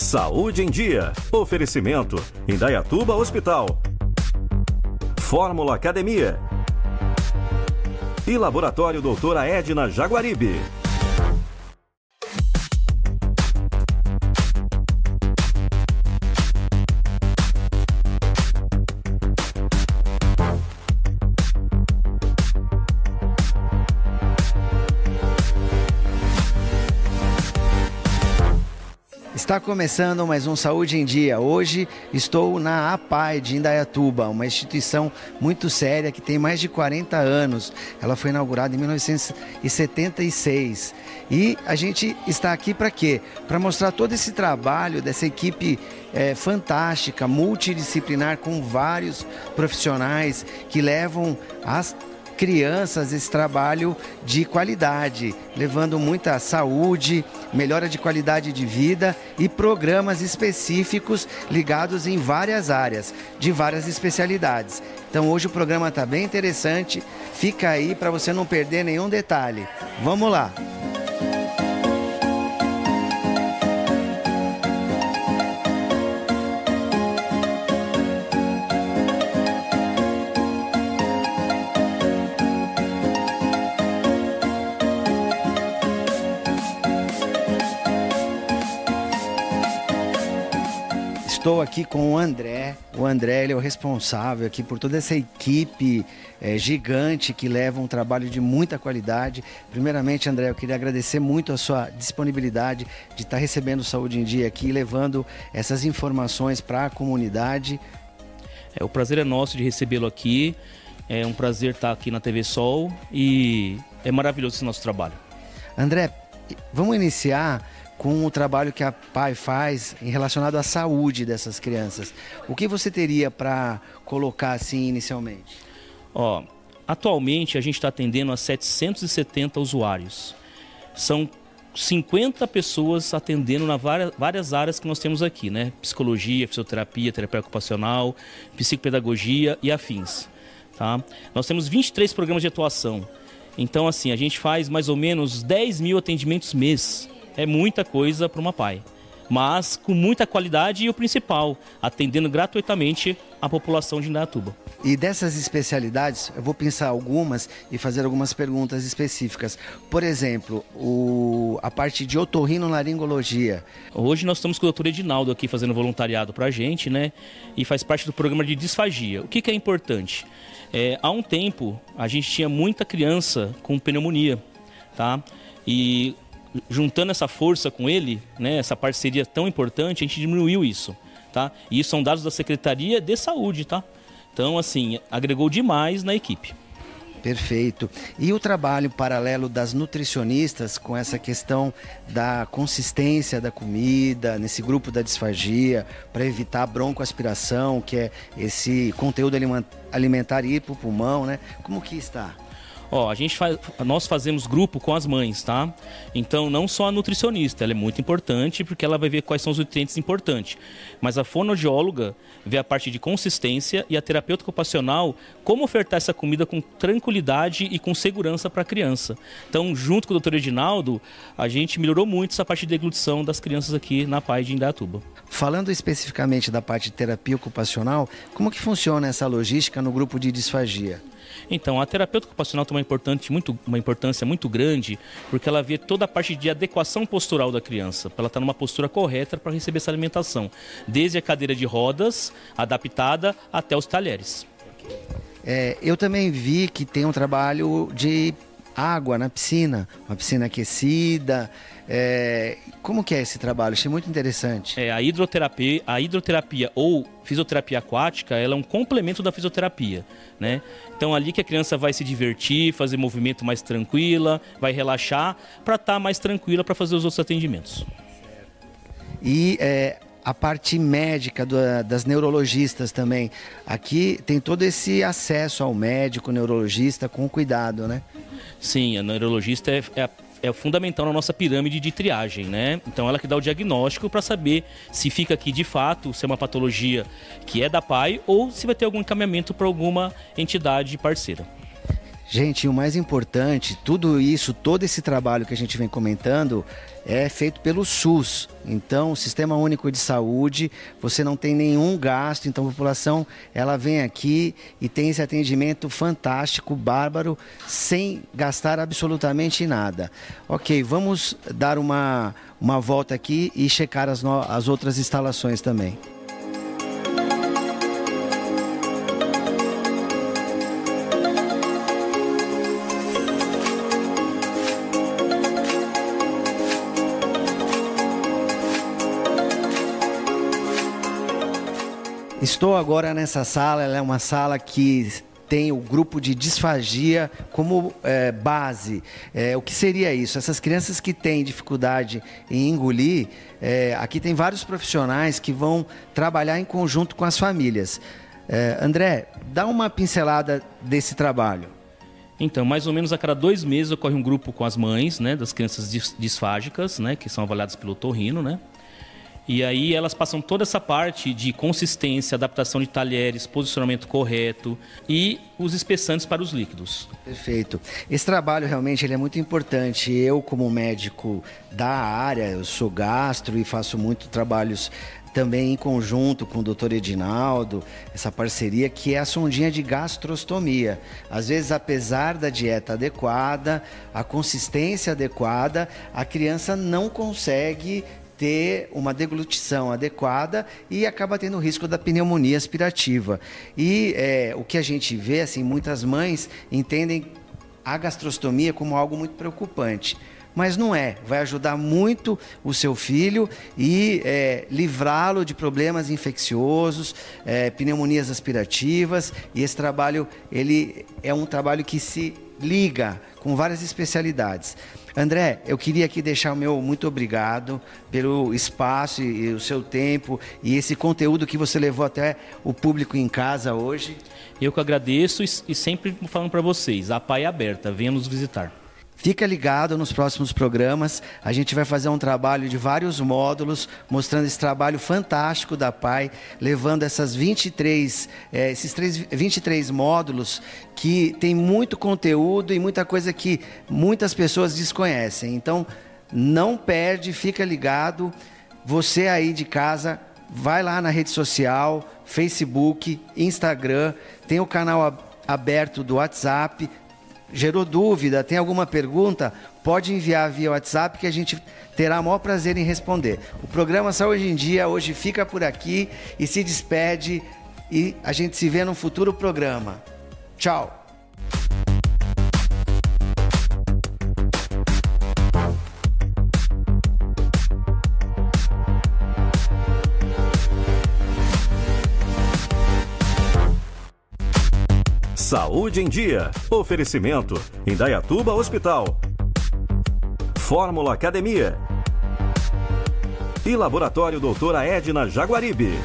Saúde em Dia. Oferecimento. Indaiatuba Hospital. Fórmula Academia. E Laboratório Doutora Edna Jaguaribe. Está começando mais um Saúde em Dia. Hoje estou na APAI de Indaiatuba, uma instituição muito séria que tem mais de 40 anos. Ela foi inaugurada em 1976. E a gente está aqui para quê? Para mostrar todo esse trabalho dessa equipe é, fantástica, multidisciplinar, com vários profissionais que levam as crianças esse trabalho de qualidade, levando muita saúde, melhora de qualidade de vida e programas específicos ligados em várias áreas, de várias especialidades. Então hoje o programa está bem interessante, fica aí para você não perder nenhum detalhe. Vamos lá! Estou aqui com o André. O André ele é o responsável aqui por toda essa equipe é, gigante que leva um trabalho de muita qualidade. Primeiramente, André, eu queria agradecer muito a sua disponibilidade de estar recebendo Saúde em Dia aqui, levando essas informações para a comunidade. É, o prazer é nosso de recebê-lo aqui. É um prazer estar aqui na TV Sol e é maravilhoso esse nosso trabalho. André, vamos iniciar com o trabalho que a PAI faz em relacionado à saúde dessas crianças. O que você teria para colocar assim inicialmente? Ó, atualmente a gente está atendendo a 770 usuários. São 50 pessoas atendendo na várias, várias áreas que nós temos aqui, né? Psicologia, fisioterapia, terapia ocupacional, psicopedagogia e afins. Tá? Nós temos 23 programas de atuação. Então, assim, a gente faz mais ou menos 10 mil atendimentos mês é muita coisa para uma pai. Mas com muita qualidade e o principal, atendendo gratuitamente a população de Indaiatuba. E dessas especialidades, eu vou pensar algumas e fazer algumas perguntas específicas. Por exemplo, o, a parte de otorrinolaringologia. Hoje nós estamos com o doutor Edinaldo aqui fazendo voluntariado para a gente, né? E faz parte do programa de disfagia. O que, que é importante? É, há um tempo, a gente tinha muita criança com pneumonia, tá? E juntando essa força com ele, né, essa parceria tão importante, a gente diminuiu isso, tá? E isso são dados da Secretaria de Saúde, tá? Então, assim, agregou demais na equipe. Perfeito. E o trabalho paralelo das nutricionistas com essa questão da consistência da comida, nesse grupo da disfagia, para evitar broncoaspiração, que é esse conteúdo alimentar ir para o pulmão, né? Como que está? Ó, a gente faz, nós fazemos grupo com as mães, tá? Então não só a nutricionista, ela é muito importante porque ela vai ver quais são os nutrientes importantes, mas a fonoaudióloga vê a parte de consistência e a terapeuta ocupacional como ofertar essa comida com tranquilidade e com segurança para a criança. Então, junto com o Dr. Edinaldo, a gente melhorou muito essa parte de deglutição das crianças aqui na PAI de Indaiatuba. Falando especificamente da parte de terapia ocupacional, como que funciona essa logística no grupo de disfagia? Então, a terapeuta ocupacional tem uma, importante, muito, uma importância muito grande, porque ela vê toda a parte de adequação postural da criança, para ela estar numa postura correta para receber essa alimentação, desde a cadeira de rodas, adaptada, até os talheres. É, eu também vi que tem um trabalho de água na piscina, uma piscina aquecida. É, como que é esse trabalho? Achei muito interessante. É, a hidroterapia, a hidroterapia ou fisioterapia aquática, ela é um complemento da fisioterapia, né? Então ali que a criança vai se divertir, fazer movimento mais tranquila, vai relaxar, para estar tá mais tranquila para fazer os outros atendimentos. E é, a parte médica do, das neurologistas também. Aqui tem todo esse acesso ao médico, neurologista, com cuidado, né? Sim, a neurologista é, é, é fundamental na nossa pirâmide de triagem, né? Então ela que dá o diagnóstico para saber se fica aqui de fato, se é uma patologia que é da PAI ou se vai ter algum encaminhamento para alguma entidade parceira. Gente, o mais importante, tudo isso, todo esse trabalho que a gente vem comentando é feito pelo SUS. Então, o Sistema Único de Saúde, você não tem nenhum gasto, então a população ela vem aqui e tem esse atendimento fantástico, bárbaro, sem gastar absolutamente nada. Ok, vamos dar uma, uma volta aqui e checar as, no, as outras instalações também. Estou agora nessa sala, ela é uma sala que tem o grupo de disfagia como é, base. É, o que seria isso? Essas crianças que têm dificuldade em engolir, é, aqui tem vários profissionais que vão trabalhar em conjunto com as famílias. É, André, dá uma pincelada desse trabalho. Então, mais ou menos a cada dois meses ocorre um grupo com as mães, né, das crianças disfágicas, né, que são avaliadas pelo torrino, né, e aí elas passam toda essa parte de consistência, adaptação de talheres, posicionamento correto e os espessantes para os líquidos. Perfeito. Esse trabalho realmente ele é muito importante. Eu, como médico da área, eu sou gastro e faço muito trabalhos também em conjunto com o doutor Edinaldo, essa parceria que é a sondinha de gastrostomia. Às vezes, apesar da dieta adequada, a consistência adequada, a criança não consegue ter uma deglutição adequada e acaba tendo o risco da pneumonia aspirativa. E é, o que a gente vê, assim, muitas mães entendem a gastrostomia como algo muito preocupante mas não é. Vai ajudar muito o seu filho e é, livrá-lo de problemas infecciosos, é, pneumonias aspirativas. E esse trabalho ele é um trabalho que se liga com várias especialidades. André, eu queria aqui deixar o meu muito obrigado pelo espaço e, o seu tempo e esse conteúdo que você levou até o público em casa hoje. Eu que agradeço e, e sempre falando para vocês, a PAI é aberta, venha nos visitar. Fica ligado nos próximos programas. A gente vai fazer um trabalho de vários módulos, mostrando esse trabalho fantástico da PAI, levando essas 23, eh, esses 3, 23 módulos que tem muito conteúdo e muita coisa que muitas pessoas desconhecem. Então, não perde, fica ligado. Você aí de casa, vai lá na rede social, Facebook, Instagram, tem o canal aberto do WhatsApp gerou dúvida, tem alguma pergunta, pode enviar via WhatsApp que a gente terá o maior prazer em responder. O programa Saúde em Dia hoje fica por aqui e se despede e a gente se vê no futuro programa. Tchau! Saúde em Dia. Oferecimento: Indaiatuba Hospital. Fórmula Academia. E Laboratório Doutora Edna Jaguaribe.